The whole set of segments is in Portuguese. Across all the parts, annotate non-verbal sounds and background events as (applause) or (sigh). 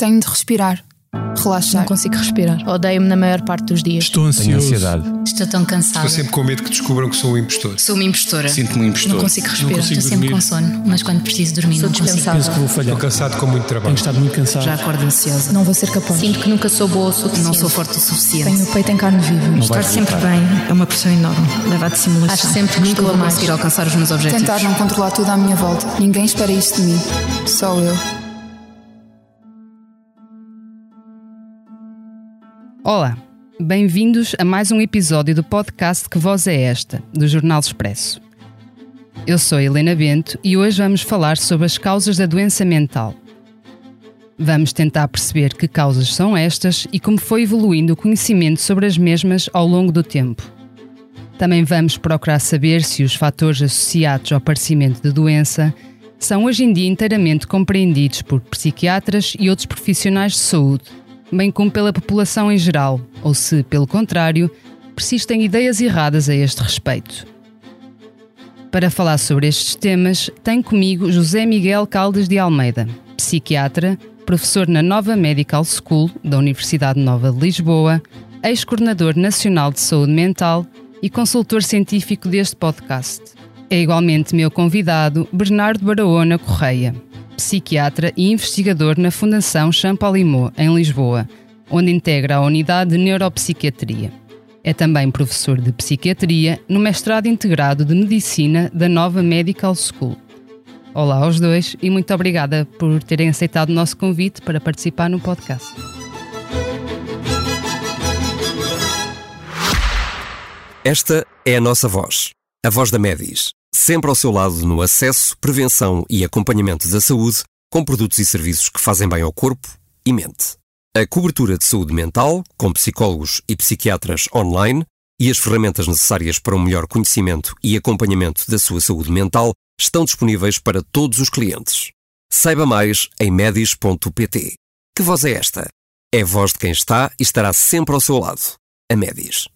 Tenho de respirar, relaxar. Não consigo respirar. Odeio-me na maior parte dos dias. Estou Tenho ansioso. ansiedade. Estou tão cansada. Estou sempre com medo que descubram que sou o impostor. Sou uma impostora. Sinto-me um impostor. Não consigo respirar. consigo Estou sempre dormir. com sono, mas quando preciso dormir Sou não consigo. Penso que vou falhar. Estou cansado com muito trabalho. Tenho estado muito cansado. Já acordo ansiosa. Não vou ser capaz. Sinto que nunca sou boa o suficiente. Não sou forte o suficiente. Tenho o peito em carne viva. Estar sempre bem é uma pressão enorme. Leva à dissimulação. Acho sempre que nunca vou conseguir alcançar os meus objetivos. Tentar não controlar tudo à minha volta. Ninguém espera isto de mim. Só eu. Olá, bem-vindos a mais um episódio do podcast Que Voz é Esta, do Jornal Expresso. Eu sou Helena Bento e hoje vamos falar sobre as causas da doença mental. Vamos tentar perceber que causas são estas e como foi evoluindo o conhecimento sobre as mesmas ao longo do tempo. Também vamos procurar saber se os fatores associados ao aparecimento de doença são hoje em dia inteiramente compreendidos por psiquiatras e outros profissionais de saúde, bem como pela população em geral, ou se, pelo contrário, persistem ideias erradas a este respeito. Para falar sobre estes temas, tenho comigo José Miguel Caldas de Almeida, psiquiatra, professor na Nova Medical School da Universidade Nova de Lisboa, ex-coordenador nacional de saúde mental e consultor científico deste podcast. É igualmente meu convidado Bernardo Barahona Correia, psiquiatra e investigador na Fundação Champalimau, em Lisboa, onde integra a unidade de neuropsiquiatria. É também professor de psiquiatria no mestrado integrado de medicina da Nova Medical School. Olá aos dois e muito obrigada por terem aceitado o nosso convite para participar no podcast. Esta é a nossa voz, a voz da Medis, sempre ao seu lado no acesso, prevenção e acompanhamento da saúde, com produtos e serviços que fazem bem ao corpo e mente. A cobertura de saúde mental, com psicólogos e psiquiatras online, e as ferramentas necessárias para um melhor conhecimento e acompanhamento da sua saúde mental estão disponíveis para todos os clientes. Saiba mais em medis.pt. Que voz é esta? É a voz de quem está e estará sempre ao seu lado. A Medis.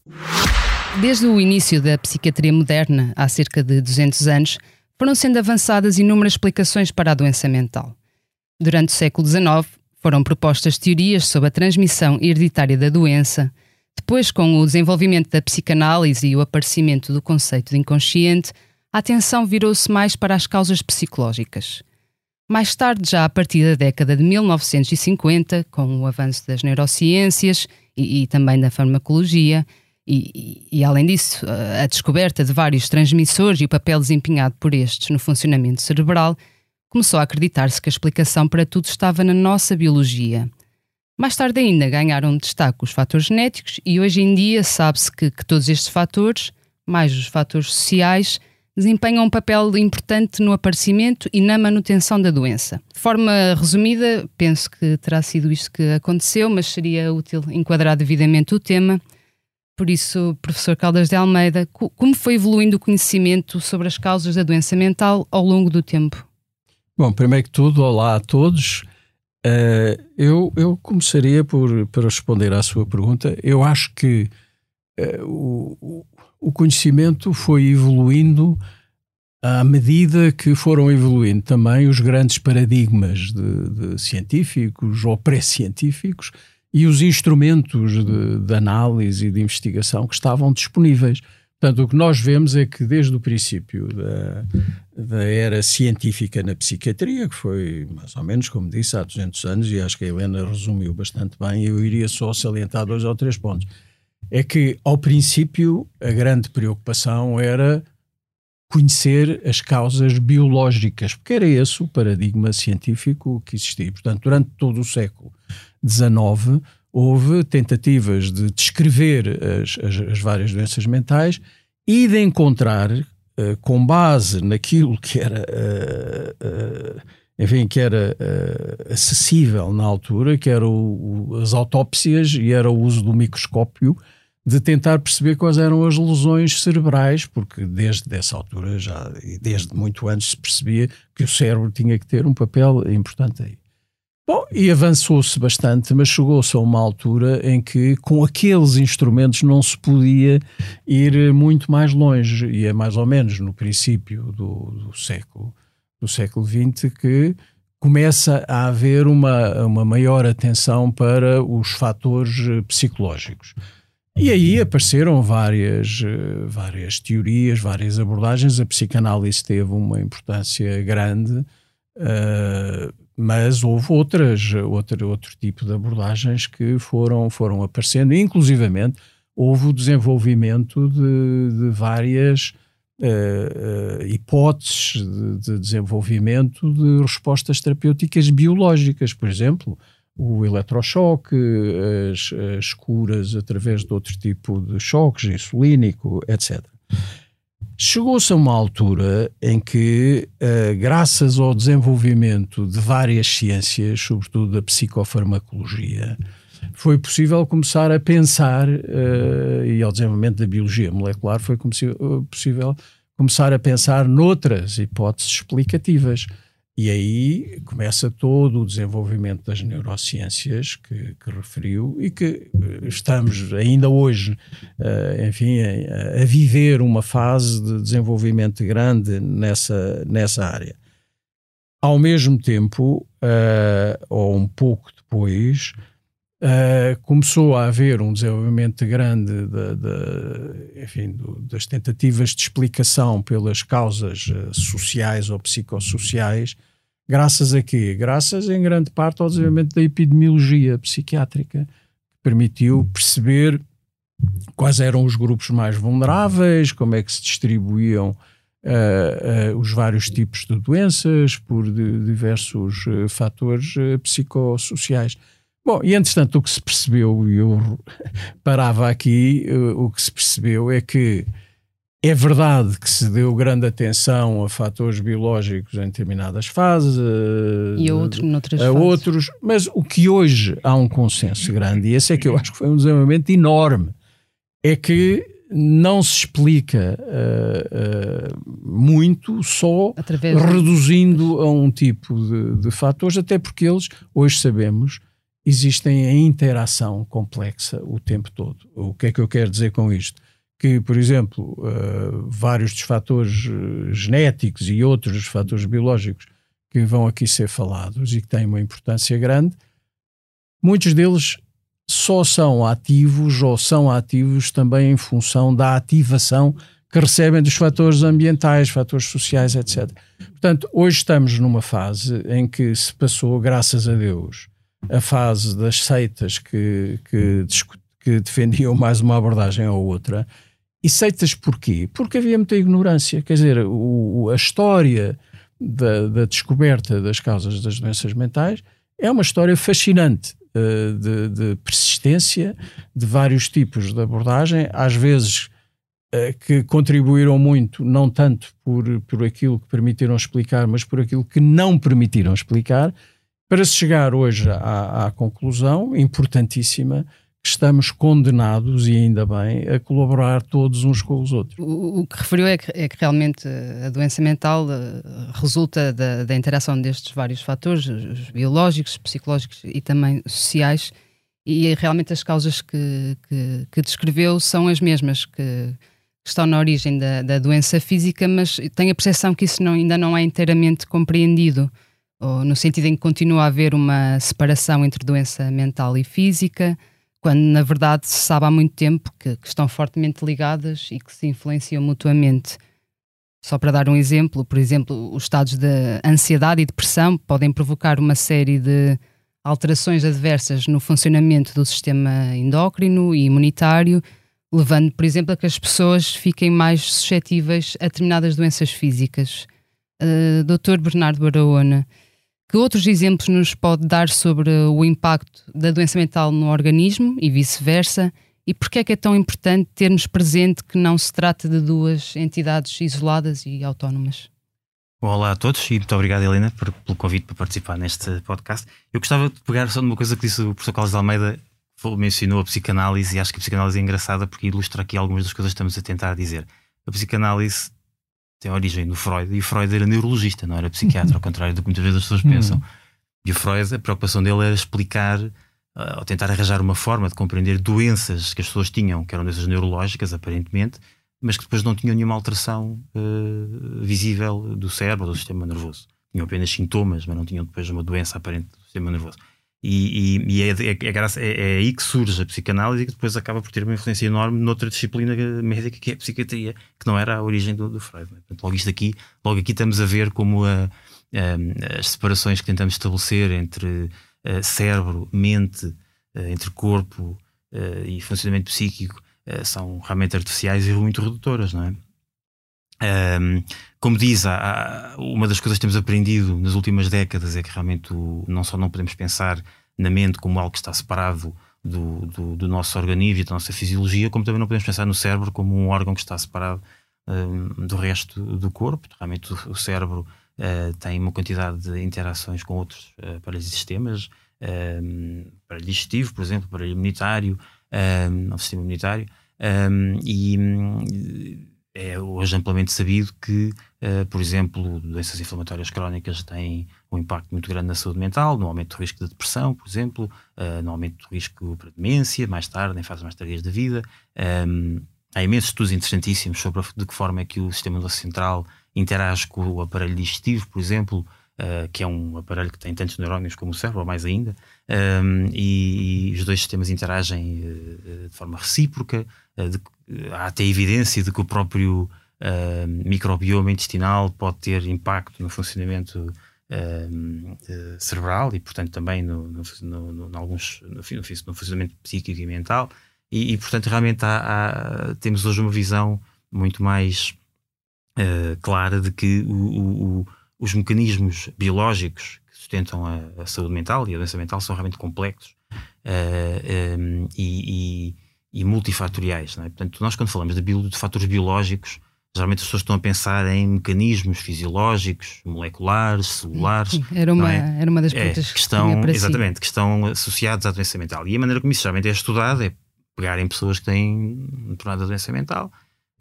Desde o início da psiquiatria moderna, há cerca de 200 anos, foram sendo avançadas inúmeras explicações para a doença mental. Durante o século XIX, foram propostas teorias sobre a transmissão hereditária da doença. Depois, com o desenvolvimento da psicanálise e o aparecimento do conceito de inconsciente, a atenção virou-se mais para as causas psicológicas. Mais tarde, já a partir da década de 1950, com o avanço das neurociências e, e também da farmacologia, e, e, e, além disso, a descoberta de vários transmissores e o papel desempenhado por estes no funcionamento cerebral, começou a acreditar-se que a explicação para tudo estava na nossa biologia. Mais tarde ainda ganharam destaque os fatores genéticos e hoje em dia sabe-se que, que todos estes fatores, mais os fatores sociais, desempenham um papel importante no aparecimento e na manutenção da doença. De forma resumida, penso que terá sido isto que aconteceu, mas seria útil enquadrar devidamente o tema. Por isso, professor Caldas de Almeida, como foi evoluindo o conhecimento sobre as causas da doença mental ao longo do tempo? Bom, primeiro que tudo, olá a todos. Uh, eu, eu começaria por, por responder à sua pergunta. Eu acho que uh, o, o conhecimento foi evoluindo à medida que foram evoluindo também os grandes paradigmas de, de científicos ou pré-científicos e os instrumentos de, de, análise e de investigação que estavam disponíveis. Portanto, o que nós vemos é que desde o princípio da, da era científica na psiquiatria, que foi mais ou menos, como disse, há 200 anos, e acho que a Helena resumiu bastante bem, eu iria só salientar dois ou três pontos. É que, ao princípio, a grande preocupação era conhecer as causas biológicas, porque era esse o paradigma científico que existia. Portanto, durante todo o século Houve tentativas de descrever as, as, as várias doenças mentais e de encontrar, uh, com base naquilo que era, uh, uh, enfim, que era acessível na altura, que eram as autópsias e era o uso do microscópio, de tentar perceber quais eram as lesões cerebrais, porque desde essa altura já, desde muito antes, se percebia que o cérebro tinha que ter um papel importante aí. Bom, e avançou-se bastante, mas chegou-se a uma altura em que, com aqueles instrumentos, não se podia ir muito mais longe. E é mais ou menos no princípio do, do século do século XX que começa a haver uma, uma maior atenção para os fatores psicológicos. E aí apareceram várias, várias teorias, várias abordagens. A psicanálise teve uma importância grande, uh, mas houve outras, outro, outro tipo de abordagens que foram, foram aparecendo, inclusivamente houve o desenvolvimento de, de várias uh, uh, hipóteses de, de, desenvolvimento de respostas terapêuticas biológicas, por exemplo, o eletrochoque, as, as curas através de outro tipo de choques, insulínico, etc. Chegou-se a uma altura em que, uh, graças ao desenvolvimento de várias ciências, sobretudo da psicofarmacologia, foi possível começar a pensar, uh, e ao desenvolvimento da biologia molecular, foi possível começar a pensar noutras hipóteses explicativas. E aí começa todo o desenvolvimento das neurociências que, que referiu e que eh, estamos ainda hoje, uh, enfim, a, viver uma fase de desenvolvimento grande nessa, nessa área. Ao mesmo tempo, uh, ou um pouco depois, Uh, começou a haver um desenvolvimento grande de, de, enfim, do, das tentativas de explicação pelas causas uh, sociais ou psicossociais, graças a quê? Graças, em grande parte, ao desenvolvimento da epidemiologia psiquiátrica, que permitiu perceber quais eram os grupos mais vulneráveis, como é que se distribuíam uh, os vários tipos de doenças por de, diversos fatores psicossociais. Bom, e entretanto o que se percebeu, e eu (laughs) parava aqui, eh, o que se percebeu é que é verdade que se deu grande atenção a fatores biológicos em determinadas fases eh, e a, outro, a fases. outros, mas o que hoje há um consenso grande, e esse é que eu (laughs) acho que foi um desenvolvimento enorme, é que não se explica uh, uh, muito só Através reduzindo de... a um tipo de, de fatores, até porque eles, hoje sabemos, existem em interação complexa o tempo todo. O que é que eu quero dizer com isto? Que, por exemplo, uh, vários dos fatores eh, genéticos e outros dos fatores biológicos que vão aqui ser falados e que têm uma importância grande, muitos deles só são ativos ou são ativos também em função da ativação que recebem dos fatores ambientais, fatores sociais, etc. Portanto, hoje estamos numa fase em que se passou, graças a Deus, a fase das seitas que, que, que defendiam mais uma abordagem ou outra. E seitas porquê? Porque havia muita ignorância. Quer dizer, o, a história da, da, descoberta das causas das doenças mentais é uma história fascinante uh, de, de, persistência, de vários tipos de abordagem, às vezes uh, que contribuíram muito, não tanto por, por aquilo que permitiram explicar, mas por aquilo que não permitiram explicar para se chegar hoje à, à conclusão importantíssima que estamos condenados, e ainda bem, a colaborar todos uns com os outros. O, o que referiu é que, é que, realmente a doença mental uh, resulta da, da, interação destes vários fatores, os biológicos, psicológicos e também sociais, e realmente as causas que, que, que descreveu são as mesmas que, estão na origem da, da, doença física, mas tenho a percepção que isso não, ainda não é inteiramente compreendido ou no sentido em que continua a haver uma separação entre doença mental e física, quando na verdade se sabe há muito tempo que, que estão fortemente ligadas e que se influenciam mutuamente. Só para dar um exemplo, por exemplo, os estados de ansiedade e depressão podem provocar uma série de alterações adversas no funcionamento do sistema endócrino e imunitário, levando, por exemplo, a que as pessoas fiquem mais suscetíveis a determinadas doenças físicas. Uh, Dr. Bernardo Barahona, que outros exemplos nos pode dar sobre o impacto da doença mental no organismo e vice-versa? E porquê é que é tão importante termos presente que não se trata de duas entidades isoladas e autónomas? Olá a todos e muito obrigado, Helena, por, pelo convite para participar neste podcast. Eu gostava de pegar só numa coisa que disse o professor Carlos de Almeida, mencionou a psicanálise, e acho que a psicanálise é engraçada porque ilustra aqui algumas das coisas que estamos a tentar dizer. A psicanálise tem origem no Freud, e o Freud era neurologista, não era psiquiatra, ao contrário do que muitas vezes as pessoas pensam. E o Freud, a preocupação dele era explicar, uh, ou tentar arranjar uma forma de compreender doenças que as pessoas tinham, que eram doenças neurológicas, aparentemente, mas que depois não tinham nenhuma alteração uh, visível do cérebro do sistema nervoso. tinham apenas sintomas, mas não tinham depois uma doença aparente do sistema nervoso. E, e, e é, é, é, é, aí que surge a psicanálise que depois acaba por ter uma influência enorme noutra disciplina médica que é a psiquiatria, que não era a origem do, do Freud. Né? Portanto, logo, isto aqui, logo aqui estamos a ver como a, a, as separações que tentamos estabelecer entre a, cérebro, mente, entre corpo e funcionamento psíquico são realmente artificiais e muito redutoras, não é? Um, como diz, há, uma das coisas que temos aprendido nas últimas décadas é que realmente o, não só não podemos pensar na mente como algo que está separado do, do, do, nosso organismo da nossa fisiologia, como também não podemos pensar no cérebro como um órgão que está separado um, do resto do corpo. Realmente o, o cérebro uh, tem uma quantidade de interações com outros uh, aparelhos e sistemas, um, aparelho digestivo, por exemplo, aparelho imunitário, um, sistema imunitário, um, e é hoje amplamente sabido que, uh, por exemplo, doenças inflamatórias crónicas têm um impacto muito grande na saúde mental, no aumento do risco de depressão, por exemplo, uh, no aumento do risco para demência, mais tarde, em fases mais tardias da vida. Um, há imensos estudos interessantíssimos sobre de que forma é que o sistema nervoso central interage com o aparelho digestivo, por exemplo, uh, que é um aparelho que tem tantos neurónios como o cérebro, ou mais ainda, um, e, e, os dois sistemas interagem de forma recíproca. De, há até evidência de que o próprio uh, microbioma intestinal pode ter impacto no funcionamento uh, cerebral e, portanto, também no, no, no, no alguns, no, no, funcionamento psíquico e mental. E, e portanto, realmente há, há, temos hoje uma visão muito mais uh, clara de que o, o, os mecanismos biológicos que sustentam a, a, saúde mental e a doença mental são realmente complexos. Um, e, e e multifatoriais. É? Portanto, nós quando falamos de, bio, de fatores biológicos, geralmente as pessoas estão a pensar em mecanismos fisiológicos, moleculares, celulares. Era uma, é? era uma das perguntas é, que, estão, que exatamente, si. que estão associados à doença mental. E a maneira como isso geralmente é estudado é pegar em pessoas que têm determinada doença mental,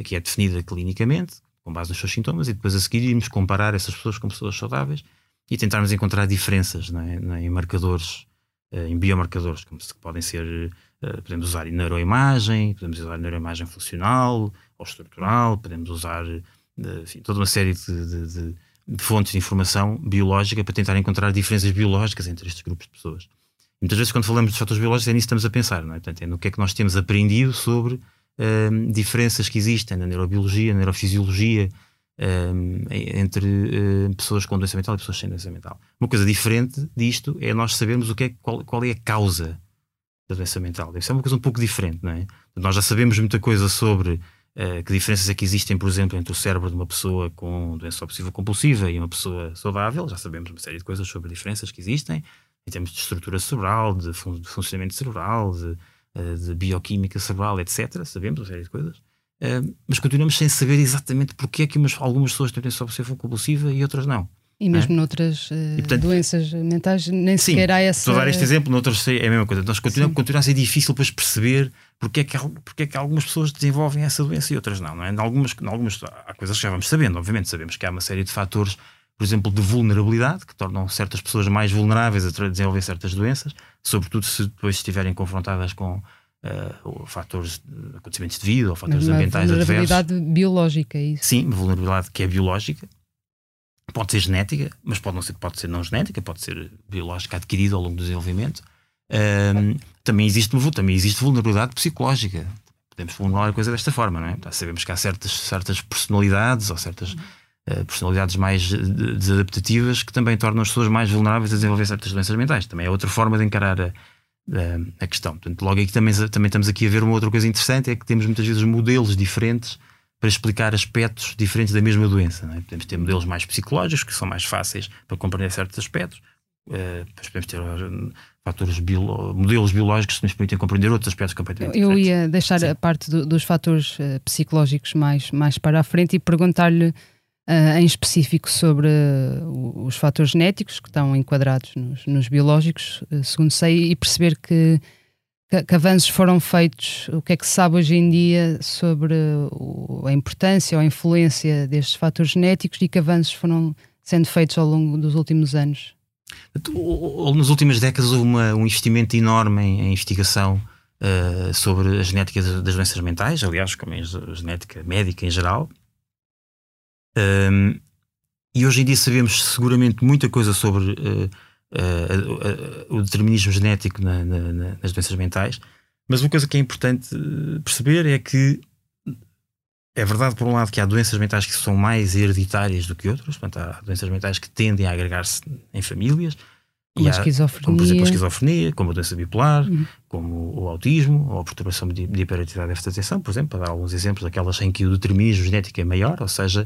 que é definida clinicamente, com base nos seus sintomas, e depois a seguir irmos comparar essas pessoas com pessoas saudáveis e tentarmos encontrar diferenças é? em marcadores, eh, em biomarcadores, como se podem ser eh, podemos usar neuroimagem, podemos usar neuroimagem funcional ou estrutural, podemos usar eh, enfim, toda uma série de, de, de, de, fontes de informação biológica para tentar encontrar diferenças biológicas entre estes grupos de pessoas. E muitas vezes, quando falamos de fatores biológicos, é nisso que estamos a pensar, não é? Portanto, é no que é que nós temos aprendido sobre um, diferenças que existem na neurobiologia, na neurofisiologia, um, entre uh, pessoas com doença mental e pessoas sem doença mental. Uma coisa diferente disto é nós sabermos o que é, qual, qual é a causa da doença mental. Isso é uma coisa um pouco diferente, não é? Nós já sabemos muita coisa sobre uh, que diferenças é que existem, por exemplo, entre o cérebro de uma pessoa com doença obsessiva compulsiva e uma pessoa saudável. Já sabemos uma série de coisas sobre diferenças que existem em termos de estrutura cerebral, de, fun de funcionamento cerebral, de, de, bioquímica cerebral, etc. Sabemos uma série de coisas. Uh, mas continuamos sem saber exatamente porque é que umas, algumas pessoas têm obsessiva compulsiva e outras não. E mesmo é? noutras uh, e, portanto, doenças mentais, nem sim, sequer há essa. Estou a dar este exemplo, noutras é a mesma coisa. Nós continuamos, continua a ser difícil depois perceber porque é, que, porque é que algumas pessoas desenvolvem essa doença e outras não. não é? em, algumas, em algumas, há coisas que já vamos sabendo, obviamente, sabemos que há uma série de fatores, por exemplo, de vulnerabilidade, que tornam certas pessoas mais vulneráveis a desenvolver certas doenças, sobretudo se depois estiverem confrontadas com. Uh, fatores de acontecimentos de vida ou fatores ambientais adversos. Vulnerabilidade biológica, é isso? Sim, vulnerabilidade que é biológica, Pode ser genética, mas pode não ser, pode ser não genética, pode ser biológica adquirida ao longo do desenvolvimento. Um, também, existe, também existe vulnerabilidade psicológica. Podemos formular a coisa desta forma, não é? Sabemos que há certas, certas personalidades ou certas uh, personalidades mais desadaptativas que também tornam as pessoas mais vulneráveis a desenvolver certas doenças mentais. Também é outra forma de encarar a, a, a questão. Portanto, logo aqui também, também estamos aqui a ver uma outra coisa interessante: é que temos muitas vezes modelos diferentes para explicar aspectos diferentes da mesma doença. É? Podemos ter modelos mais psicológicos, que são mais fáceis para compreender certos aspectos. Uh, podemos ter fatores bio, modelos biológicos que nos permitem compreender outros aspectos completamente Eu diferentes. ia deixar Sim. a parte do, dos fatores uh, psicológicos mais, mais para a frente e perguntar-lhe em específico sobre os fatores genéticos que estão enquadrados nos, nos biológicos, segundo sei, e perceber que que, que, avanços foram feitos, o que é que se sabe hoje em dia sobre o, a importância ou a influência destes fatores genéticos e que avanços foram sendo feitos ao longo dos últimos anos? Nas últimas décadas houve uma, um investimento enorme em, em investigação uh, sobre a genética das doenças mentais, aliás, como a genética médica em geral. Um, e hoje em dia sabemos seguramente muita coisa sobre uh, uh, o determinismo genético na, na, nas doenças mentais, mas uma coisa que é importante perceber é que é verdade, por um lado, que há doenças mentais que são mais hereditárias do que outras, portanto, há doenças mentais que tendem a agregar-se em famílias. Como a esquizofrenia. Como, por exemplo, a esquizofrenia, como a doença bipolar, uhum. como o autismo, ou a perturbação de, de hiperatividade e atenção, por exemplo, para dar alguns exemplos daquelas em que o determinismo genético é maior, ou seja,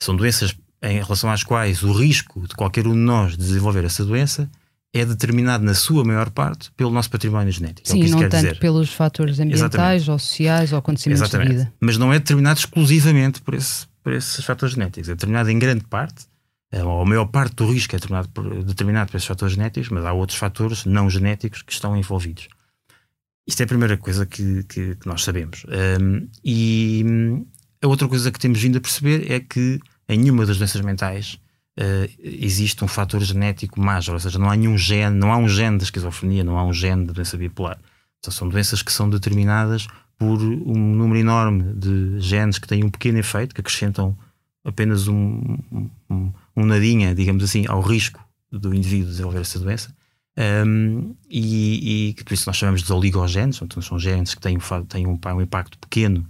são doenças em relação às quais o risco de qualquer um de nós desenvolver essa doença é determinado na sua maior parte pelo nosso património genético. Sim, é não tanto dizer. pelos fatores ambientais Exatamente. ou sociais ou acontecimentos Exatamente. de vida. Mas não é determinado exclusivamente por, esse, por esses fatores genéticos. É determinado em grande parte, eh, ou a maior parte do risco é determinado por, determinado por esses fatores genéticos, mas há outros fatores não genéticos que estão envolvidos. Isto é a primeira coisa que, que, que nós sabemos. Um, e a outra coisa que temos vindo a perceber é que em nenhuma das doenças mentais uh, existe um fator genético major, ou seja, não há nenhum gene, não há um gene da esquizofrenia, não há um gene da doença bipolar. Então, são doenças que são determinadas por um número enorme de genes que têm um pequeno efeito, que acrescentam apenas um, um, um nadinha, digamos assim, ao risco do indivíduo desenvolver essa doença. Um, e, que por isso nós chamamos de oligogenes, são genes que têm, têm um, um impacto pequeno,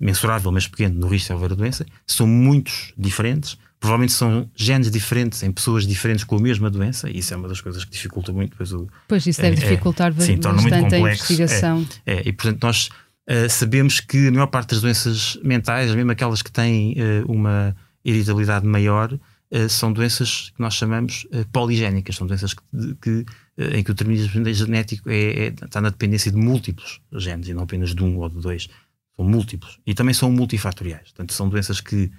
mensurável, mas pequeno, no risco de desenvolver a doença. São muitos diferentes, provavelmente são genes diferentes em pessoas diferentes com a mesma doença, e isso é uma das coisas que dificulta muito depois o. Pois isso deve é, dificultar é, sim, bastante a investigação. É, é, e portanto nós uh, sabemos que a maior parte das doenças mentais, mesmo aquelas que têm uh, uma irritabilidade maior, uh, são doenças que nós chamamos poligénicas, são doenças que, que em que o determinismo genético é, é, está na dependência de múltiplos genes e não apenas de um ou de dois. São múltiplos. E também são multifatoriais. Portanto, são doenças que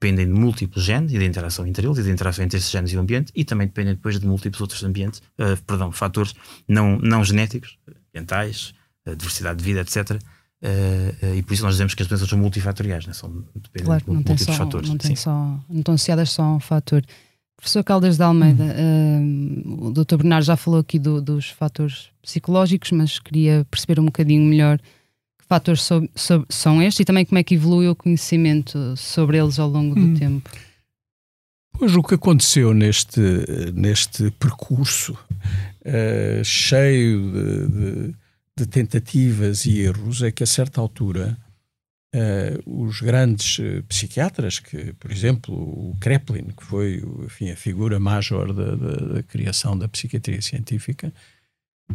dependem de múltiplos genes e da interação entre eles e da interação entre esses genes e o ambiente e também dependem depois de múltiplos outros ambientes, uh, perdão, fatores não, não genéticos, ambientais, uh, diversidade de vida, etc. Uh, uh, e por isso nós dizemos que as doenças são multifatoriais, né? são, dependem claro, de múltiplos só, fatores. Não, tem só, não estão associadas só a um fator. Professor Caldas de Almeida, hum. o Dr. Bernardo já falou aqui do, dos fatores psicológicos, mas queria perceber um bocadinho melhor fatores sobre, sobre, são estes e também como é que evolui o conhecimento sobre eles ao longo do hum. tempo? Pois o que aconteceu neste, neste percurso uh, cheio de, de, de, tentativas e erros é que a certa altura uh, os grandes uh, psiquiatras, que, por exemplo, o Kreplin, que foi enfim, a figura major da, da, da criação da psiquiatria científica,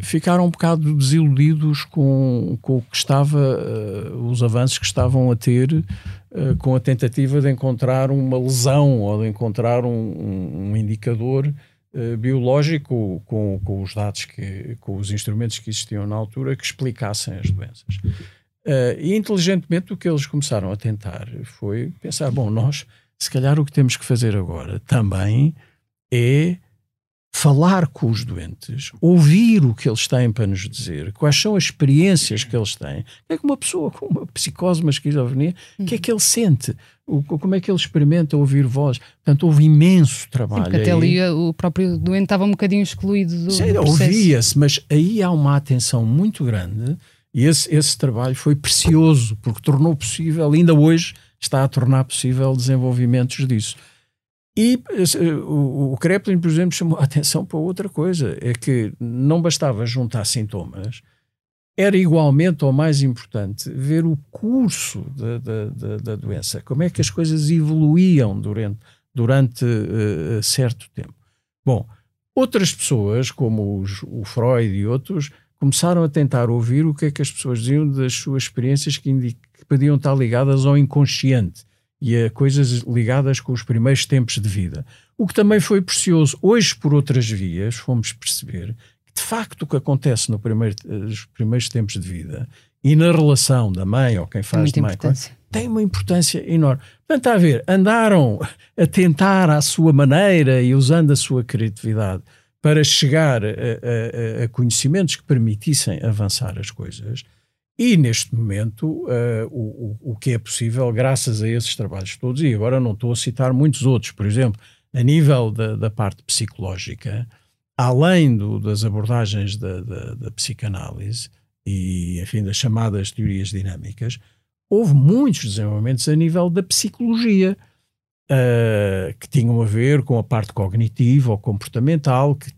ficaram um bocado desiludidos com, com o que estava, uh, os avanços que estavam a ter uh, com a tentativa de encontrar uma lesão ou de encontrar um, um indicador uh, biológico com, com os dados, que, com os instrumentos que existiam na altura que explicassem as doenças. e inteligentemente o que eles começaram a tentar foi pensar, bom, nós se calhar o que temos que fazer agora também é falar com os doentes, ouvir o que eles têm para nos dizer, quais são as experiências que eles têm. É que uma pessoa com uma psicose, uma esquizofrenia, o que é que ele sente? O, como é que ele experimenta ouvir voz? Portanto, houve imenso trabalho. Sim, até ali o próprio doente estava um bocadinho excluído do, Sim, do Ouvia-se, mas aí há uma atenção muito grande e esse, esse trabalho foi precioso porque tornou possível, ainda hoje está a tornar possível desenvolvimentos disso. E eh, o, Kreplin, por exemplo, chamou a atenção para outra coisa: é que não bastava juntar sintomas, era igualmente ou mais importante ver o curso da, da, da, da doença, como é que as coisas evoluíam durante, durante uh, certo tempo. Bom, outras pessoas, como os, o Freud e outros, começaram a tentar ouvir o que é que as pessoas diziam das suas experiências que, que podiam estar ligadas ao inconsciente e a coisas ligadas com os primeiros tempos de vida. O que também foi precioso. Hoje, por outras vias, fomos perceber que, de facto, o que acontece nos primeiro, primeiros tempos de vida e na relação da mãe ou quem faz de mãe tem uma importância enorme. Portanto, está a ver, andaram (laughs) a tentar à sua maneira e usando a sua criatividade para chegar a, a, a conhecimentos que permitissem avançar as coisas e neste momento, uh, o, o que é possível, graças a esses trabalhos todos, e agora não estou a citar muitos outros, por exemplo, a nível da, da parte psicológica, além do, das abordagens da, da, da, psicanálise e, enfim, das chamadas teorias dinâmicas, houve muitos desenvolvimentos a nível da psicologia. uh, que tinham a ver com a parte cognitiva ou comportamental, que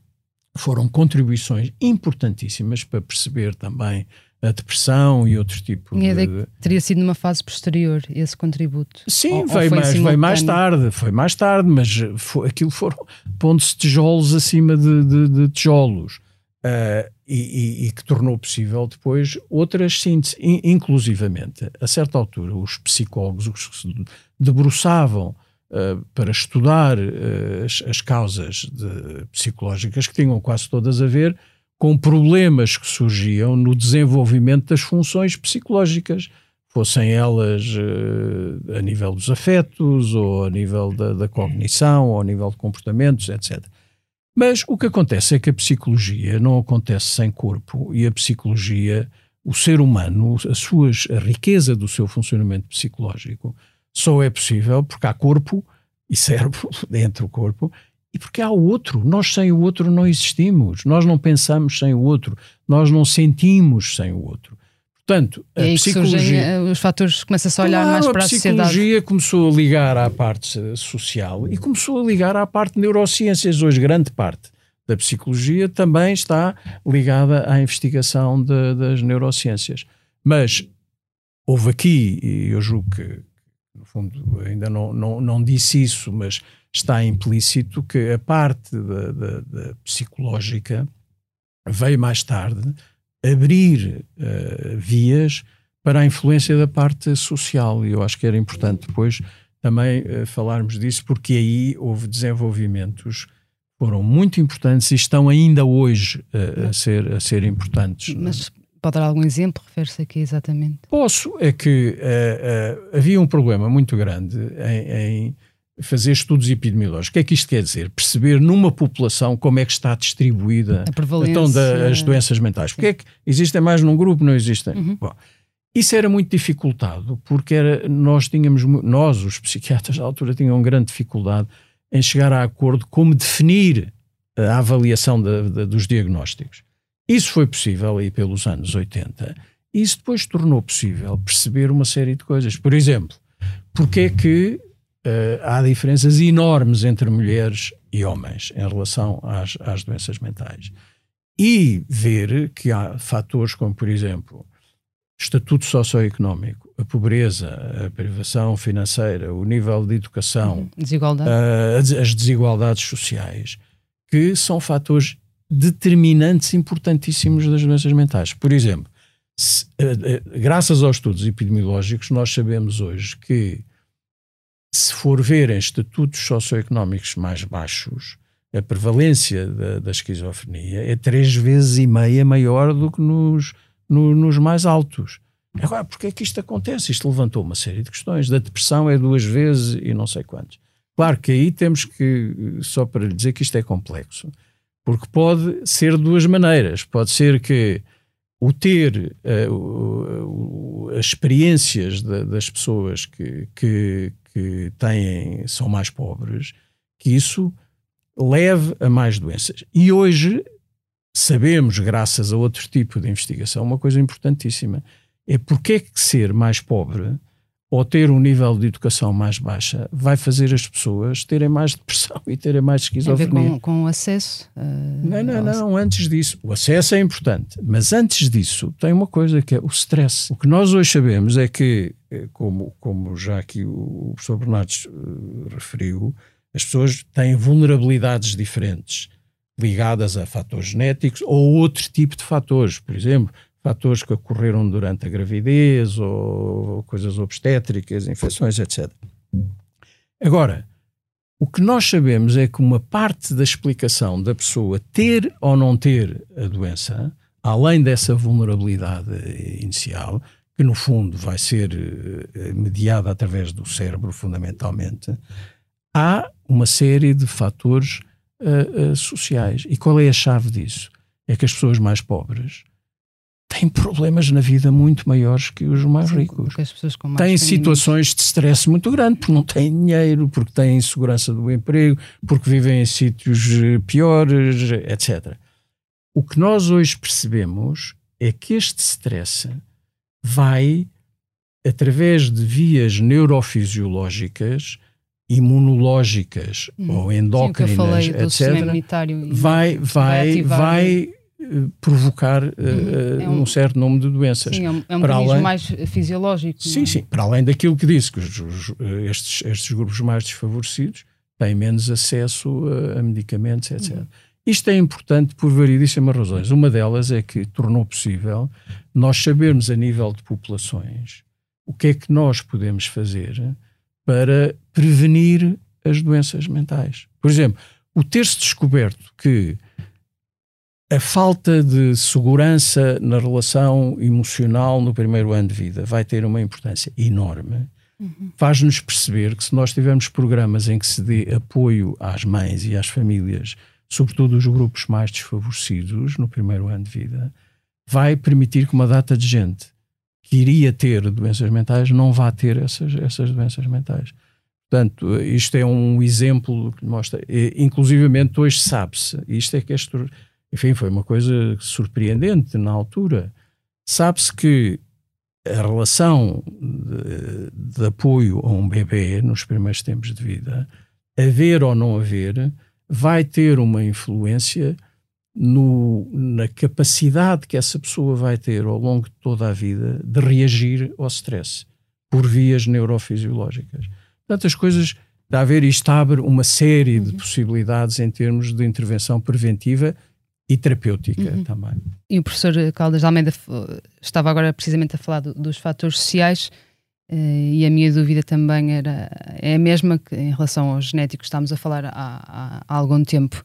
foram contribuições importantíssimas para perceber também a depressão e outros tipos Minha de... teria sido numa fase posterior esse contributo. Sim, ou, veio, ou mais, veio mais tarde, foi mais tarde, mas foi, aquilo foram pondo-se tijolos acima de, de, de tijolos. Uh, e, e, e, que tornou possível depois outras sínteses, inclusivamente, a certa altura, os psicólogos os que se debruçavam uh, para estudar uh, as, as, causas de, psicológicas que tinham quase todas a ver com problemas que surgiam no desenvolvimento das funções psicológicas, fossem elas uh, a nível dos afetos, ou a nível da, da cognição, ou a nível de comportamentos, etc. Mas o que acontece é que a psicologia não acontece sem corpo e a psicologia, o ser humano, a, suas, a riqueza do seu funcionamento psicológico só é possível porque há corpo e cérebro (laughs) dentro do corpo e porque há o outro. Nós sem o outro não existimos. Nós não pensamos sem o outro. Nós não sentimos sem o outro. Portanto, a psicologia. Eh, os fatores começam-se a olhar claro, mais para a, sociedade. A psicologia começou a ligar à parte social e começou a ligar à parte de neurociências. Hoje, grande parte da psicologia também está ligada à investigação de, das neurociências. Mas houve aqui, e eu julgo que, no fundo, ainda não, não, não disse isso, mas está implícito que a parte da, da, da psicológica veio mais tarde abrir uh, vias para a influência da parte social. E eu acho que era importante depois também uh, falarmos disso, porque aí houve desenvolvimentos foram muito importantes e estão ainda hoje uh, a, ser, a ser importantes. Mas pode dar algum exemplo? Refere-se aqui exatamente? Posso. É que havia um problema muito grande em, em fazer estudos epidemiológicos. O que é que isto quer dizer? Perceber numa população como é que está distribuída a então, da, as doenças mentais. Porque é que existem mais num grupo, não existem? Uhum. Bom, isso era muito dificultado, porque era, nós tínhamos, nós, os psiquiatras da altura, tinham grande dificuldade em chegar a acordo como definir a avaliação de, de, dos diagnósticos. Isso foi possível aí pelos anos 80. E isso depois tornou possível perceber uma série de coisas. Por exemplo, porque é que uh, há diferenças enormes entre mulheres e homens em relação às, às doenças mentais. E ver que há fatores como, por exemplo, estatuto socioeconómico, a pobreza, a privação financeira, o nível de educação, uhum. Desigualdade. Uh, as desigualdades sociais, que são fatores determinantes importantíssimos das doenças mentais. Por exemplo, se, uh, uh, graças aos estudos epidemiológicos, nós sabemos hoje que se for ver em estatutos socioeconómicos mais baixos, a prevalência da, da, esquizofrenia é três vezes e meia maior do que nos, no, nos mais altos. Agora, porquê é que isto acontece? Isto levantou uma série de questões. Da depressão é duas vezes e não sei quantos. Claro que aí temos que, só para lhe dizer que isto é complexo, porque pode ser de duas maneiras. Pode ser que o ter uh, as experiências de, das pessoas que, que, que têm, são mais pobres, que isso leve a mais doenças. E hoje sabemos, graças a outro tipo de investigação, uma coisa importantíssima. É porque é que ser mais pobre ou ter um nível de educação mais baixa vai fazer as pessoas terem mais depressão (laughs) e terem mais esquizofrenia. Tem a ver com, com o acesso? Uh, não, não, não, antes disso. O acesso é importante, mas antes disso tem uma coisa que é o stress. O que nós hoje sabemos é que, eh, como, como já aqui o professor Bernardes uh, referiu, as pessoas têm vulnerabilidades diferentes ligadas a fatores genéticos ou outro tipo de fatores. Por exemplo, fatores que ocorreram durante a gravidez ou coisas obstétricas, infecções, etc. Agora, o que nós sabemos é que uma parte da explicação da pessoa ter ou não ter a doença, além dessa vulnerabilidade inicial, que no fundo vai ser eh, mediada através do cérebro, fundamentalmente, há uma série de fatores uh, uh, sociais. E qual é a chave disso? É que as pessoas mais pobres têm problemas na vida muito maiores que os mais Sim, ricos. Mais têm situações de stress muito grande, porque não têm dinheiro, porque têm insegurança do emprego, porque vivem em sítios eh, piores, etc. O que nós hoje percebemos é que este stress vai, através de vias neurofisiológicas, imunológicas hum. ou endócrinas, Sim, etc., vai, vai, vai, provocar uh, é um, um, certo número de doenças. Sim, é um, é um para além, mais fisiológico. Sim, é? sim, para além daquilo que disse, que os, os, estes, estes grupos mais desfavorecidos têm menos acesso a, a medicamentos, etc. Uhum. Isto é importante por variedíssimas razões. Uma delas é que tornou possível nós sabermos a nível de populações o que é que nós podemos fazer para prevenir as doenças mentais. Por exemplo, o ter-se descoberto que a falta de segurança na relação emocional no primeiro ano de vida vai ter uma importância enorme. Uhum. Faz-nos perceber que se nós tivermos programas em que se dê apoio às mães e às famílias, sobretudo os grupos mais desfavorecidos no primeiro ano de vida, vai permitir que uma data de gente que iria ter doenças mentais não vá ter essas, essas doenças mentais. Portanto, isto é um exemplo que mostra, inclusivamente hoje sabe-se, isto é que este enfim, foi uma coisa surpreendente na altura. Sabe-se que a relação de, de, apoio a um bebê nos primeiros tempos de vida, haver ou não haver, vai ter uma influência no, na capacidade que essa pessoa vai ter ao longo de toda a vida de reagir ao stress por vias neurofisiológicas. Portanto, as coisas, a haver isto abre uma série de uhum. possibilidades em termos de intervenção preventiva e terapêutica uhum. também. E o professor Caldas de Almeida estava agora precisamente a falar do, dos fatores sociais uh, e a minha dúvida também era é a mesma que em relação aos genéticos estamos a falar há, há, há, algum tempo.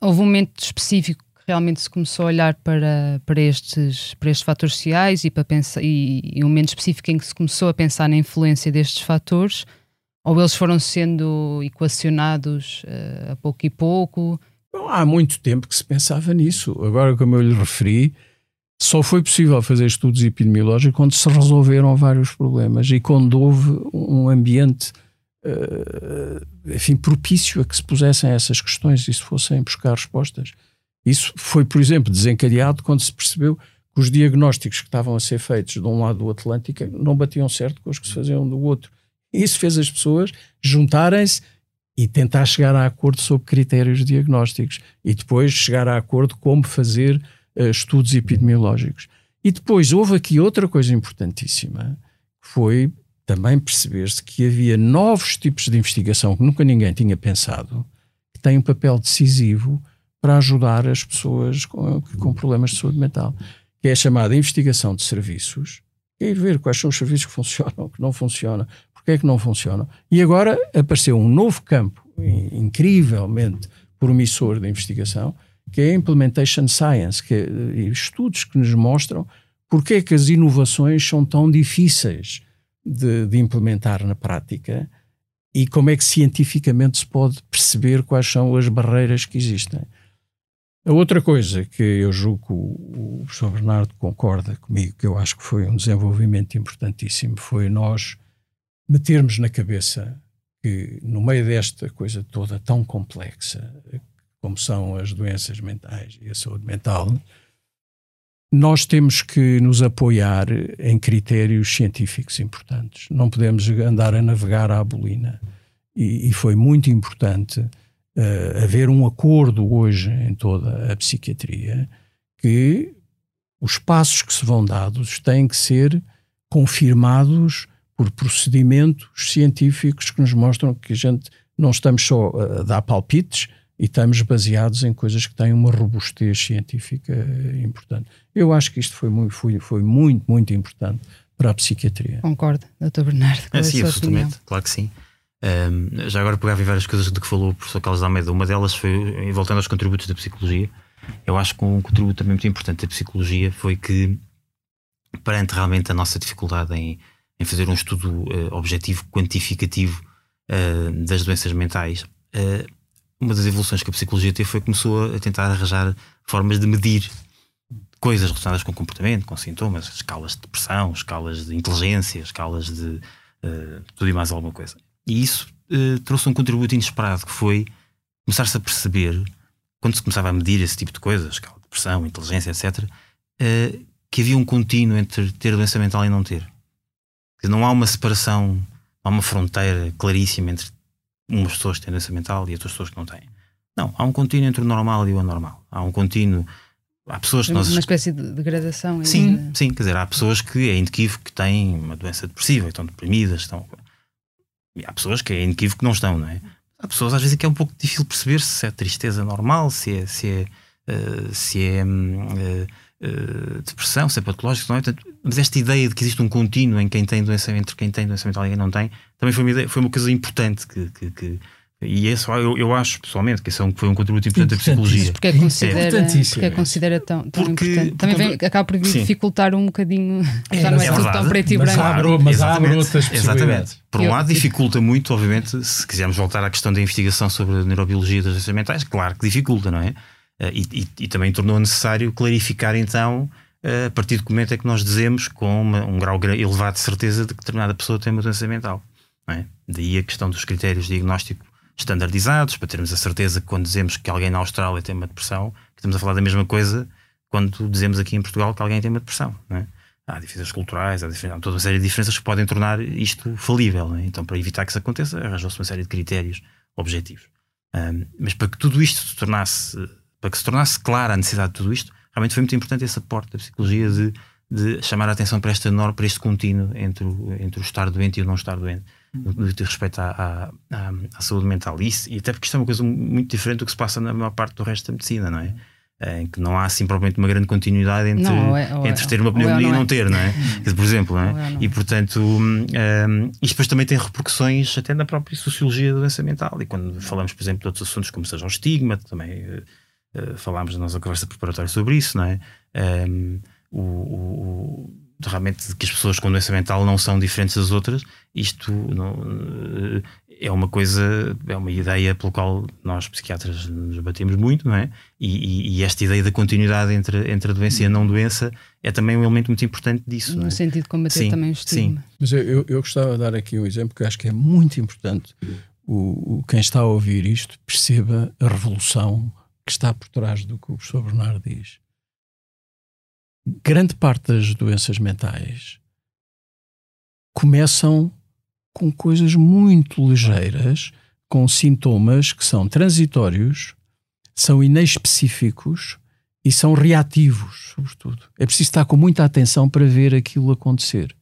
Houve um momento específico que realmente se começou a olhar para, para, estes, para estes fatores sociais e, para pensar, e, e um momento específico em que se começou a pensar na influência destes fatores ou eles foram sendo equacionados uh, a pouco e pouco? Há muito tempo que se pensava nisso. Agora, como eu lhe referi, só foi possível fazer estudos epidemiológicos quando se resolveram vários problemas e quando houve um ambiente uh, enfim, propício a que se pusessem essas questões e se fossem buscar respostas. Isso foi, por exemplo, desencadeado quando se percebeu que os diagnósticos que estavam a ser feitos de um lado do Atlântico não batiam certo com os que se faziam do outro. Isso fez as pessoas juntarem-se e tentar chegar a acordo sobre critérios diagnósticos e depois chegar a acordo como fazer uh, estudos epidemiológicos. E depois houve aqui outra coisa importantíssima, que foi também perceber-se que havia novos tipos de investigação que nunca ninguém tinha pensado, que têm um papel decisivo para ajudar as pessoas com, com problemas de saúde mental, que é a chamada investigação de serviços, ir ver quais são os serviços que funcionam, que não funcionam, porque é que não funcionam. E agora apareceu um novo campo incrivelmente promissor de investigação, que é a Implementation Science, que é estudos que nos mostram porque é que as inovações são tão difíceis de, de implementar na prática e como é que cientificamente se pode perceber quais são as barreiras que existem. A outra coisa que eu julgo que o professor Bernardo concorda comigo, que eu acho que foi um desenvolvimento importantíssimo, foi nós metermos na cabeça que, no meio desta coisa toda tão complexa, como são as doenças mentais e a saúde mental, nós temos que nos apoiar em critérios científicos importantes. Não podemos andar a navegar à bolina. E, e foi muito importante uh, haver um acordo hoje em toda a psiquiatria que os passos que se vão dados têm que ser confirmados por procedimentos científicos que nos mostram que a gente não estamos só a dar palpites e estamos baseados em coisas que têm uma robustez científica importante. Eu acho que isto foi muito, foi, foi muito, muito importante para a psiquiatria. Concordo, Dr. Bernardo. É, sim, absolutamente, claro que sim. Um, já agora pegava em várias coisas de que falou o professor Carlos Almeida. Uma delas foi, voltando aos contributos da psicologia, eu acho que um contributo também muito importante da psicologia foi que, perante realmente a nossa dificuldade em em fazer um estudo uh, objetivo, quantificativo uh, das doenças mentais, uh, uma das evoluções que a psicologia teve foi que começou a tentar arranjar formas de medir coisas relacionadas com comportamento, com sintomas, escalas de depressão, escalas de inteligência, escalas de tudo e mais alguma coisa. E isso trouxe um contributo inesperado que foi começar-se a perceber, quando se começava a medir esse tipo de coisas, escala de depressão, inteligência, etc., que havia um contínuo entre ter doença mental e não ter. Não há uma separação, há uma fronteira claríssima entre umas pessoas têm doença mental e outras pessoas que não têm. Não, há um contínuo entre o normal e o anormal. Há um contínuo. Há pessoas que nós. Uma espécie de degradação. Sim, de... sim, quer dizer, há pessoas que é inequívoco que têm uma doença depressiva, estão deprimidas, estão. E há pessoas que é inequívoco que não estão, não é? Há pessoas às vezes que é um pouco difícil perceber se é tristeza normal, se é, se é, uh, se é uh, uh, depressão, se é patológico, não é? Mas esta ideia de que existe um contínuo em quem tem doença entre quem tem doença mental e quem não tem, também foi uma, ideia, foi uma coisa importante que, que, que e esse, eu, eu acho pessoalmente que esse é um, foi um contributo importante da psicologia. Porque é considera, é porque é considera tão, tão porque, importante. Também vem, acaba por dificultar um bocadinho. É, (laughs) já não é, é tudo tão preto e branco. Abre, mas abre outras Exatamente. Por um lado, dificulta muito, obviamente, se quisermos voltar à questão da investigação sobre a neurobiologia das doenças mentais, claro que dificulta, não é? Eh, e, e, e também tornou necessário clarificar então a partir do momento é que nós dizemos com uma, um grau elevado de certeza de que determinada pessoa tem uma doença mental. É? Daí a questão dos critérios de diagnóstico standardizados, para termos a certeza que quando dizemos que alguém na Austrália tem uma depressão, estamos a falar da mesma coisa quando dizemos aqui em Portugal que alguém tem uma depressão. É? Há diferenças culturais, há, há, toda uma série de diferenças que podem tornar isto falível. É? Então, para evitar que isso aconteça, arranjou-se uma série de critérios objetivos. Um, mas para que tudo isto se tornasse, para que se tornasse clara a necessidade de tudo isto, realmente foi muito importante esse aporte da psicologia de, de chamar a atenção para, esta norma, para este contínuo entre o, entre o estar doente e o não estar doente no que respeito à, à, à, saúde mental. E, isso, e até porque isto é uma coisa muito diferente do que se passa na maior parte do resto da medicina, não é? Em que não há assim propriamente uma grande continuidade entre, não, é, é, entre ter uma pneumonia é, e não, ter, não é? Por exemplo, não é? E portanto, um, isto depois também tem repercussões até na própria sociologia da doença mental. E quando falamos, por exemplo, de outros assuntos como seja o estigma, também uh, falámos na nossa conversa preparatória sobre isso, não é? Um, o, o realmente que as pessoas com doença mental não são diferentes das outras, isto não, é uma coisa, é uma ideia pelo qual nós psiquiatras nos batemos muito, não é? E, e, esta ideia da continuidade entre, entre a doença e a não doença é também um elemento muito importante disso. No é? sentido de combater sim, também o estigma. Sim. Mas eu, eu gostava de dar aqui um exemplo que eu acho que é muito importante. O, o, quem está a ouvir isto perceba a revolução que está por trás do que o professor Bernardo diz grande parte das doenças mentais começam com coisas muito ligeiras, com sintomas que são transitórios, são inespecíficos e são reativos, sobretudo. É preciso estar com muita atenção para ver aquilo acontecer.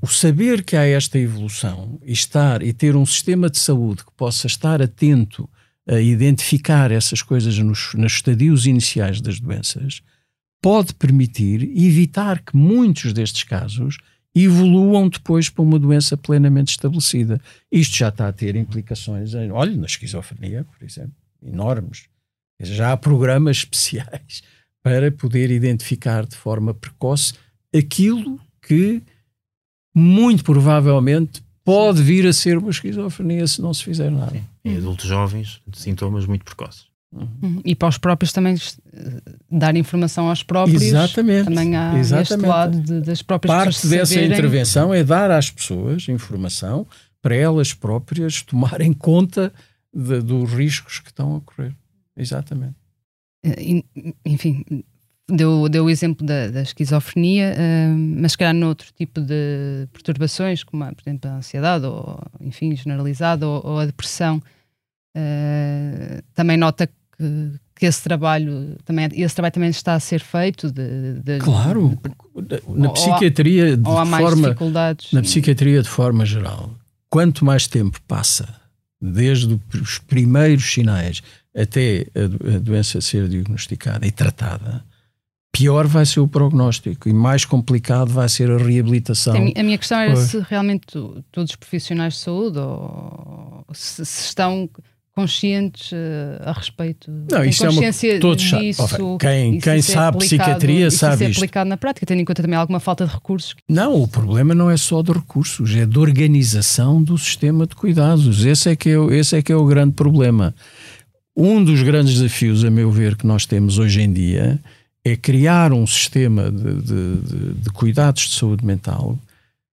O saber que há esta evolução e estar e ter um sistema de saúde que possa estar atento a identificar essas coisas nos, nos estadios iniciais das doenças pode permitir evitar que muitos destes casos evoluam depois para uma doença plenamente estabelecida. Isto já está a ter implicações, em, olha, na esquizofrenia, por exemplo, enormes. Já há programas (laughs) especiais para poder identificar de forma precoce aquilo que muito provavelmente pode vir a ser uma esquizofrenia se não se fizer nada. Em adultos jovens, sintomas muito precoces. Uhum. E para os próprios também eh, dar informação aos próprios. Exatamente. Também há Exatamente. este lado de, das próprias Parte dessa saberem... intervenção é dar às pessoas informação para elas próprias tomarem conta de, dos riscos que estão a ocorrer. Exatamente. Eh, enfim, deu, deu o exemplo da, da esquizofrenia, uh, mas se calhar noutro tipo de perturbações, como por exemplo a ansiedade, ou enfim, generalizada, ou, ou a depressão. Uh, também nota que, que esse trabalho também esse trabalho também está a ser feito de, de claro de, na psiquiatria de ou há mais forma dificuldades na psiquiatria de forma geral quanto mais tempo passa desde os primeiros sinais até a, a doença ser diagnosticada e tratada pior vai ser o prognóstico e mais complicado vai ser a reabilitação. A minha questão era se realmente todos os profissionais de saúde ou se, se estão conscientes uh, a respeito não, isso é uma, todos disso, quem, quem sabe psiquiatria sabe isso. aplicado na prática, tendo em conta também alguma falta de recursos. Não, o problema não é só de recursos, é de organização do sistema de cuidados. Esse é que é, esse é, que é o grande problema. Um dos grandes desafios, a meu ver, que nós temos hoje em dia é criar um sistema de, de, de, de cuidados de saúde mental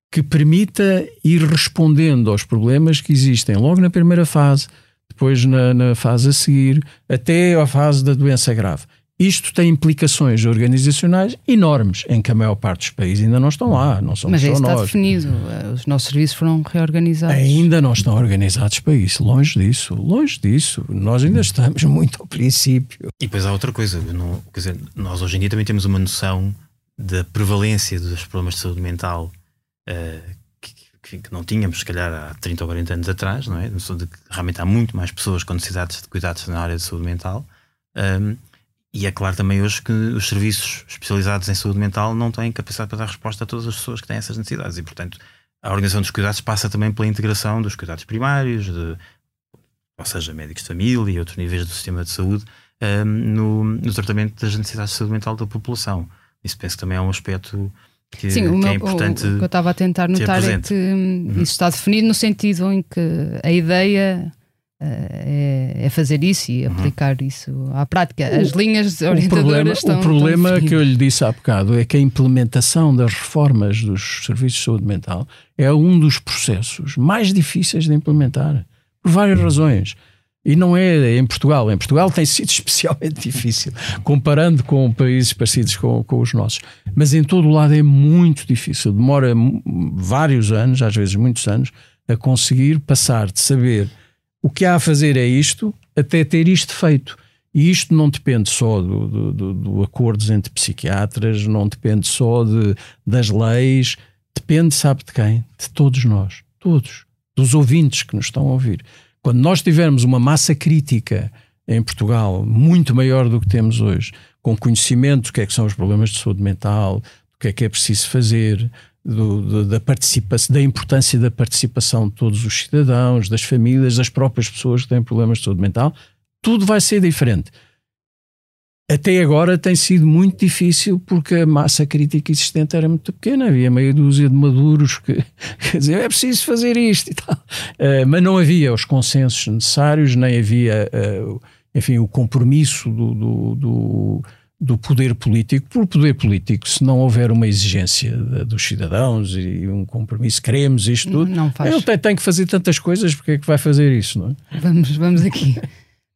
que permita ir respondendo aos problemas que existem logo na primeira fase, depois na, na fase a seguir, até à fase da doença grave. Isto tem implicações organizacionais enormes, em que a maior parte dos países ainda não estão lá, não somos Mas só isso está nós. definido, eh, os nossos serviços foram reorganizados. Ainda não estão organizados para isso, longe disso, longe disso. Nós ainda estamos muito ao princípio. E depois há outra coisa, não, quer dizer, nós hoje em dia também temos uma noção da prevalência dos problemas de saúde mental uh, que, que, não tínhamos, se calhar, há 30 ou 40 anos atrás, não é? De que realmente há muito mais pessoas com necessidades de cuidados na área de saúde mental. Um, e é claro também hoje que os serviços especializados em saúde mental não têm capacidade para dar resposta a todas as pessoas que têm essas necessidades. E, portanto, a organização dos cuidados passa também pela integração dos cuidados primários, de, ou seja, médicos de família e outros níveis do sistema de saúde, um, no, no, tratamento das necessidades de saúde mental da população. Isso penso que também é um aspecto que, Sim, que meu, é importante. O, o, que eu estava a tentar notar é que uhum. isso está definido no sentido em que a ideia é, é, fazer isso e uhum. aplicar uhum. isso à prática. As o, linhas orientadoras o problema, estão. O problema estão que eu lhe disse há bocado é que a implementação das reformas dos serviços de saúde mental é um dos processos mais difíceis de implementar, por várias razões. E não é em Portugal. Em Portugal tem sido (laughs) especialmente difícil, comparando com países parecidos com, com os nossos. Mas em todo o lado é muito difícil. Demora vários anos, às vezes muitos anos, a conseguir passar de saber o que há a fazer é isto, até ter isto feito. E isto não depende só do, do, do, do acordos entre psiquiatras, não depende só de, das leis, depende, sabe de quem? De todos nós, todos, dos ouvintes que nos estão a ouvir. Quando nós tivermos uma massa crítica em Portugal muito maior do que temos hoje, com conhecimento do que é que são os problemas de saúde mental, do que é que é preciso fazer, do, da participação, da importância da participação de todos os cidadãos, das famílias, das próprias pessoas que têm problemas de saúde mental, tudo vai ser diferente. Até agora tem sido muito difícil porque a massa crítica existente era muito pequena, havia meia dúzia de maduros que (laughs) quer dizer, é preciso fazer isto e tal. Uh, mas não havia os consensos necessários, nem havia, uh, enfim, o compromisso do, do, do do poder político, por poder político, se não houver uma exigência de, dos cidadãos e um compromisso, queremos isto tudo, não faz. ele tem, tem, que fazer tantas coisas, porque é que vai fazer isso, não é? Vamos, vamos aqui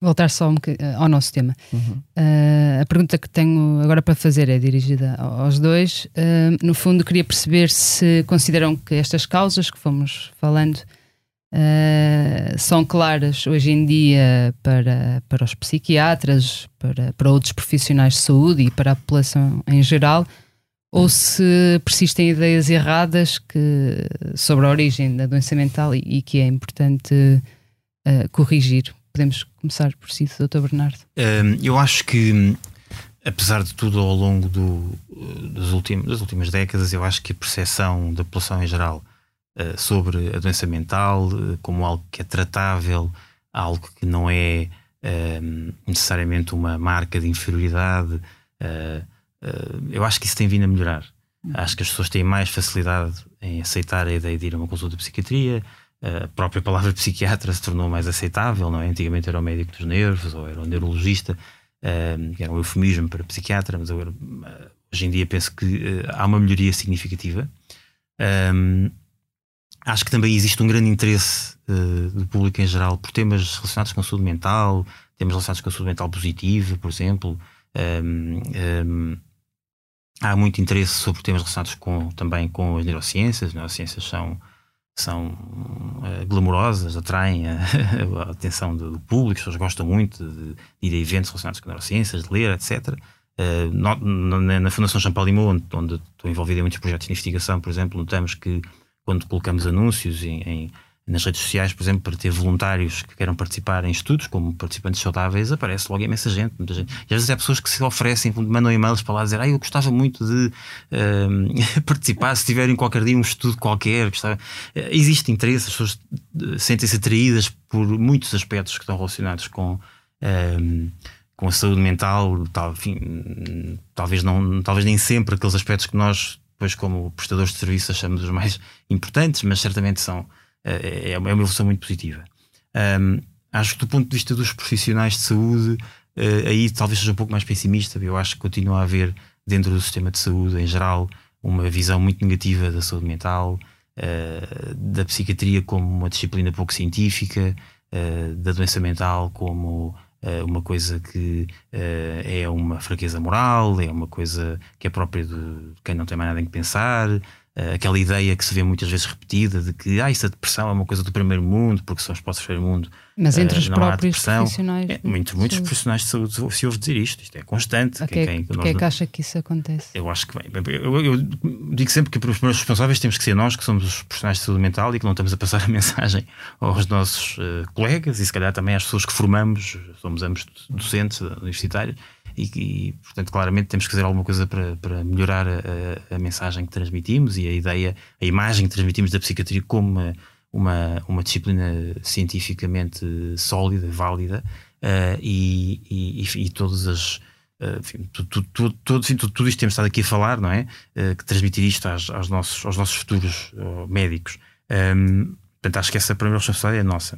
voltar só um ao nosso tema. Uhum. Uh, a pergunta que tenho agora para fazer é dirigida aos dois. Uh, no fundo, queria perceber se consideram que estas causas que fomos falando Uh, são claras hoje em dia para, para os psiquiatras, para, para outros profissionais de saúde e para a população em geral, ou se persistem ideias erradas que, sobre a origem da doença mental e, e que é importante corrigir. Podemos começar por si, Dr. Bernardo. Uh, eu acho que, apesar de tudo, ao longo do, dos últimos, das últimas décadas, eu acho que a percepção da população em geral eh, sobre a doença mental uh, como algo que é tratável, algo que não é uh, necessariamente uma marca de inferioridade. eu acho que isso tem vindo a melhorar. Acho que as pessoas têm mais facilidade em aceitar a ideia de ir a uma consulta de psiquiatria. A própria palavra (laughs) psiquiatra se tornou mais aceitável, não é? Antigamente era o médico dos nervos ou era o neurologista, que era um eufemismo para psiquiatra, mas agora, hoje em dia penso que há uma melhoria significativa. Um, Acho que também existe um grande interesse uh, do público em geral por temas relacionados com a saúde mental, temas relacionados com a saúde mental positiva, por exemplo. Um, há muito interesse sobre temas relacionados com, também com as neurociências. As neurociências são, são uh, atraem a, (laughs) a atenção do público, as pessoas gostam muito de, de ir a eventos relacionados com neurociências, de ler, etc. Uh, na, na, Fundação Champalimau, onde, onde estou envolvido em muitos projetos de investigação, por exemplo, notamos que quando colocamos anúncios em, em, nas redes sociais, por exemplo, para ter voluntários que queiram participar em estudos como participantes saudáveis, aparece logo imensa gente, muita gente. E às vezes há pessoas que se oferecem, mandam e-mails para lá dizer ah, eu gostava muito de uh, (laughs) participar se tiverem qualquer dia um estudo qualquer. Gostava. Existe interesse, as pessoas eh, sentem-se atraídas por muitos aspectos que estão relacionados com. Uh, com a saúde mental, tal, enfim, talvez, não, talvez nem sempre aqueles aspectos que nós depois como prestadores de serviço achamos os mais importantes, mas certamente são eh, é, é uma evolução muito positiva. Um, acho que do ponto de vista dos profissionais de saúde, uh, aí talvez seja um pouco mais pessimista. Eu acho que continua a haver dentro do sistema de saúde em geral uma visão muito negativa da saúde mental, uh, da psiquiatria como uma disciplina pouco científica, uh, da doença mental como uma coisa que é uma fraqueza moral, é uma coisa que é própria de quem não tem mais nada em que pensar, aquela ideia que se vê muitas vezes repetida de que ah, isso a depressão é uma coisa do primeiro mundo, porque só os postos do primeiro mundo. Mas entre os próprios profissionais. É, muitos profissionais de saúde se ouve dizer isto, isto é constante. A quem, quem, que é que acha que isso acontece? Eu acho que bem, eu, eu, digo sempre que os primeiros responsáveis temos que ser nós, que somos os profissionais de saúde mental e que não estamos a passar (laughs) a mensagem aos nossos uh, colegas e se calhar também às pessoas que formamos, somos ambos docentes universitários e, e, portanto, claramente temos que fazer alguma coisa para, para melhorar a, a, mensagem que transmitimos e a ideia, a imagem que transmitimos da psiquiatria como uma, uma, uma disciplina cientificamente sólida, válida uh, e, e, e, todas as. Uh, enfim, tudo, tudo, tudo, enfim, tudo, tudo isto temos estado aqui a falar, não é? Uh, que transmitir isto aos, aos, nossos, aos nossos futuros médicos. Um, ehm, portanto, acho que essa primeira responsabilidade é nossa.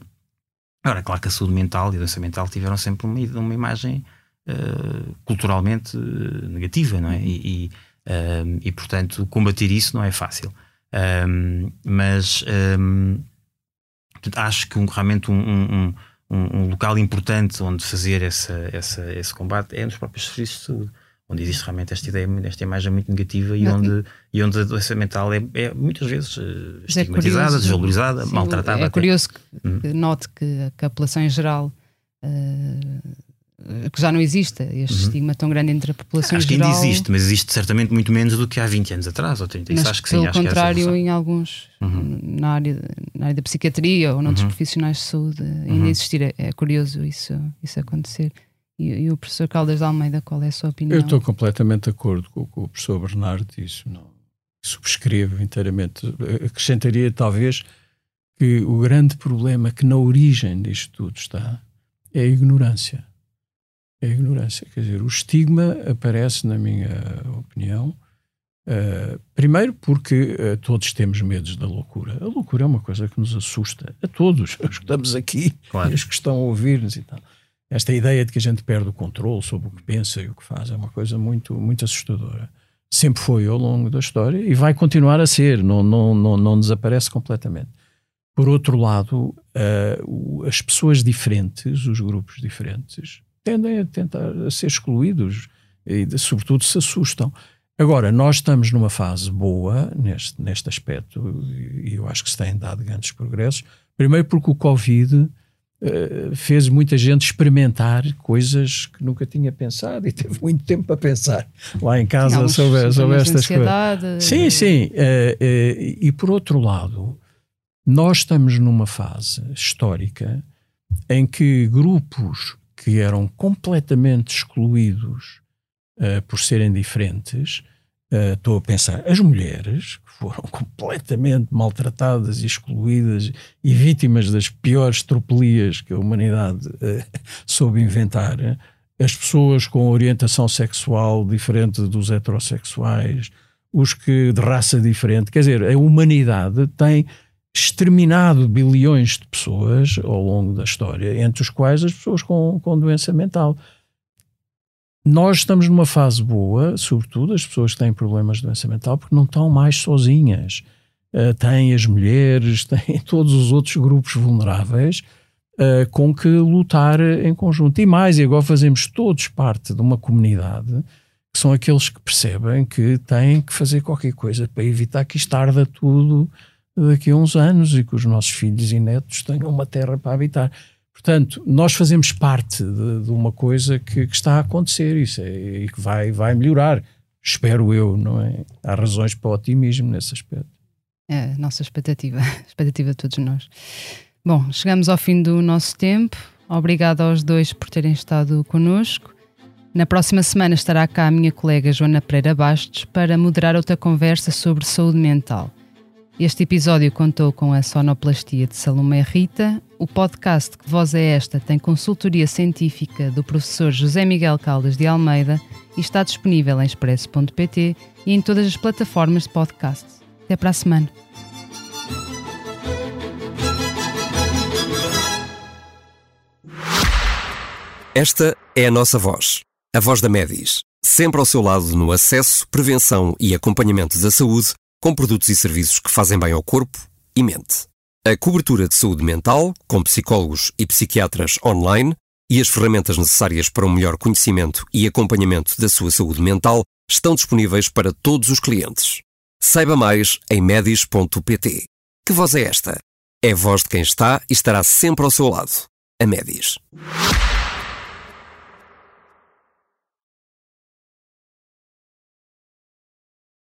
Agora, é claro que a saúde mental e a doença mental tiveram sempre uma, uma imagem uh, culturalmente uh, negativa, não é? E, e, uh, e, portanto, combater isso não é fácil. Um, mas um, acho que um, realmente um, um, local importante onde fazer essa, essa, esse combate é nos próprios serviços de saúde onde existe realmente esta ideia, esta imagem muito negativa e, onde, e onde a doença mental é, é muitas vezes uh, estigmatizada, é curioso, desvalorizada, sim, maltratada. É curioso que, hum. que note que a população em geral uh, que já não exista este uhum. estigma tão grande entre a população acho geral. Acho que ainda existe, mas existe certamente muito menos do que há 20 anos atrás ou 30. Mas Isso acho que pelo sim. Pelo contrário, em alguns, uhum. na, área, na área da psiquiatria ou noutros uhum. profissionais de saúde, ainda uhum. existir. É, é, curioso isso, isso acontecer. E, e, o professor Caldas de Almeida, qual é a sua opinião? Eu estou completamente de acordo com o que o professor Bernardo disse. Não, subscrevo inteiramente. Acrescentaria, talvez, que o grande problema que na origem disto tudo está é a ignorância é a ignorância. Quer dizer, o estigma aparece, na minha opinião, uh, primeiro porque uh, todos temos medos da loucura. A loucura é uma coisa que nos assusta a todos, (laughs) os que estamos aqui claro. e os que estão a ouvir-nos e tal. Esta ideia de que a gente perde o controle sobre o que pensa e o que faz é uma coisa muito, muito assustadora. Sempre foi ao longo da história e vai continuar a ser, não, não, não, não desaparece completamente. Por outro lado, uh, as pessoas diferentes, os grupos diferentes, tendem a tentar a ser excluídos e, sobretudo, se assustam. Agora, nós estamos numa fase boa neste, neste aspecto e eu acho que se têm dado grandes progressos. Primeiro, porque o Covid uh, fez muita gente experimentar coisas que nunca tinha pensado e (laughs) teve muito tempo para pensar lá em casa sobre, sobre estas coisas. Sim, sim. Uh, uh, e por outro lado, nós estamos numa fase histórica em que grupos que eram completamente excluídos uh, por serem diferentes. Uh, estou a pensar, as mulheres que foram (laughs) completamente maltratadas excluídas e vítimas das piores tropelias que a humanidade uh, (laughs) soube inventar, as pessoas com orientação sexual diferente dos heterossexuais, os que de raça diferente, quer dizer, a humanidade tem exterminado bilhões de pessoas ao longo da história, entre os quais as pessoas com, com doença mental. Nós estamos numa fase boa, sobretudo as pessoas que têm problemas de doença mental, porque não estão mais sozinhas. Uh, têm as mulheres, (laughs) têm todos os outros grupos vulneráveis uh, com que lutar em conjunto. E mais, e agora fazemos todos parte de uma comunidade que são aqueles que percebem que têm que fazer qualquer coisa para evitar que isto arda tudo daqui a uns anos e que os nossos filhos e netos tenham uma terra para habitar. Portanto, nós fazemos parte de, de uma coisa que, que, está a acontecer isso é, e que vai, vai melhorar, espero eu, não é? Há razões para o otimismo nesse aspecto. É a nossa expectativa, (laughs) a expectativa de todos nós. Bom, chegamos ao fim do nosso tempo. Obrigado aos dois por terem estado connosco. Na próxima semana estará cá a minha colega Joana Pereira Bastos para moderar outra conversa sobre saúde mental. Este episódio contou com a sonoplastia de Salomé Rita. O podcast Que Voz é Esta tem consultoria científica do professor José Miguel Caldas de Almeida e está disponível em expresso.pt e em todas as plataformas de podcast. Até para a semana. Esta é a nossa voz, a voz da Medis, sempre ao seu lado no acesso, prevenção e acompanhamento da saúde com produtos e serviços que fazem bem ao corpo e mente. A cobertura de saúde mental, com psicólogos e psiquiatras online, e as ferramentas necessárias para um melhor conhecimento e acompanhamento da sua saúde mental estão disponíveis para todos os clientes. Saiba mais em medis.pt. Que voz é esta? É a voz de quem está e estará sempre ao seu lado. A Medis.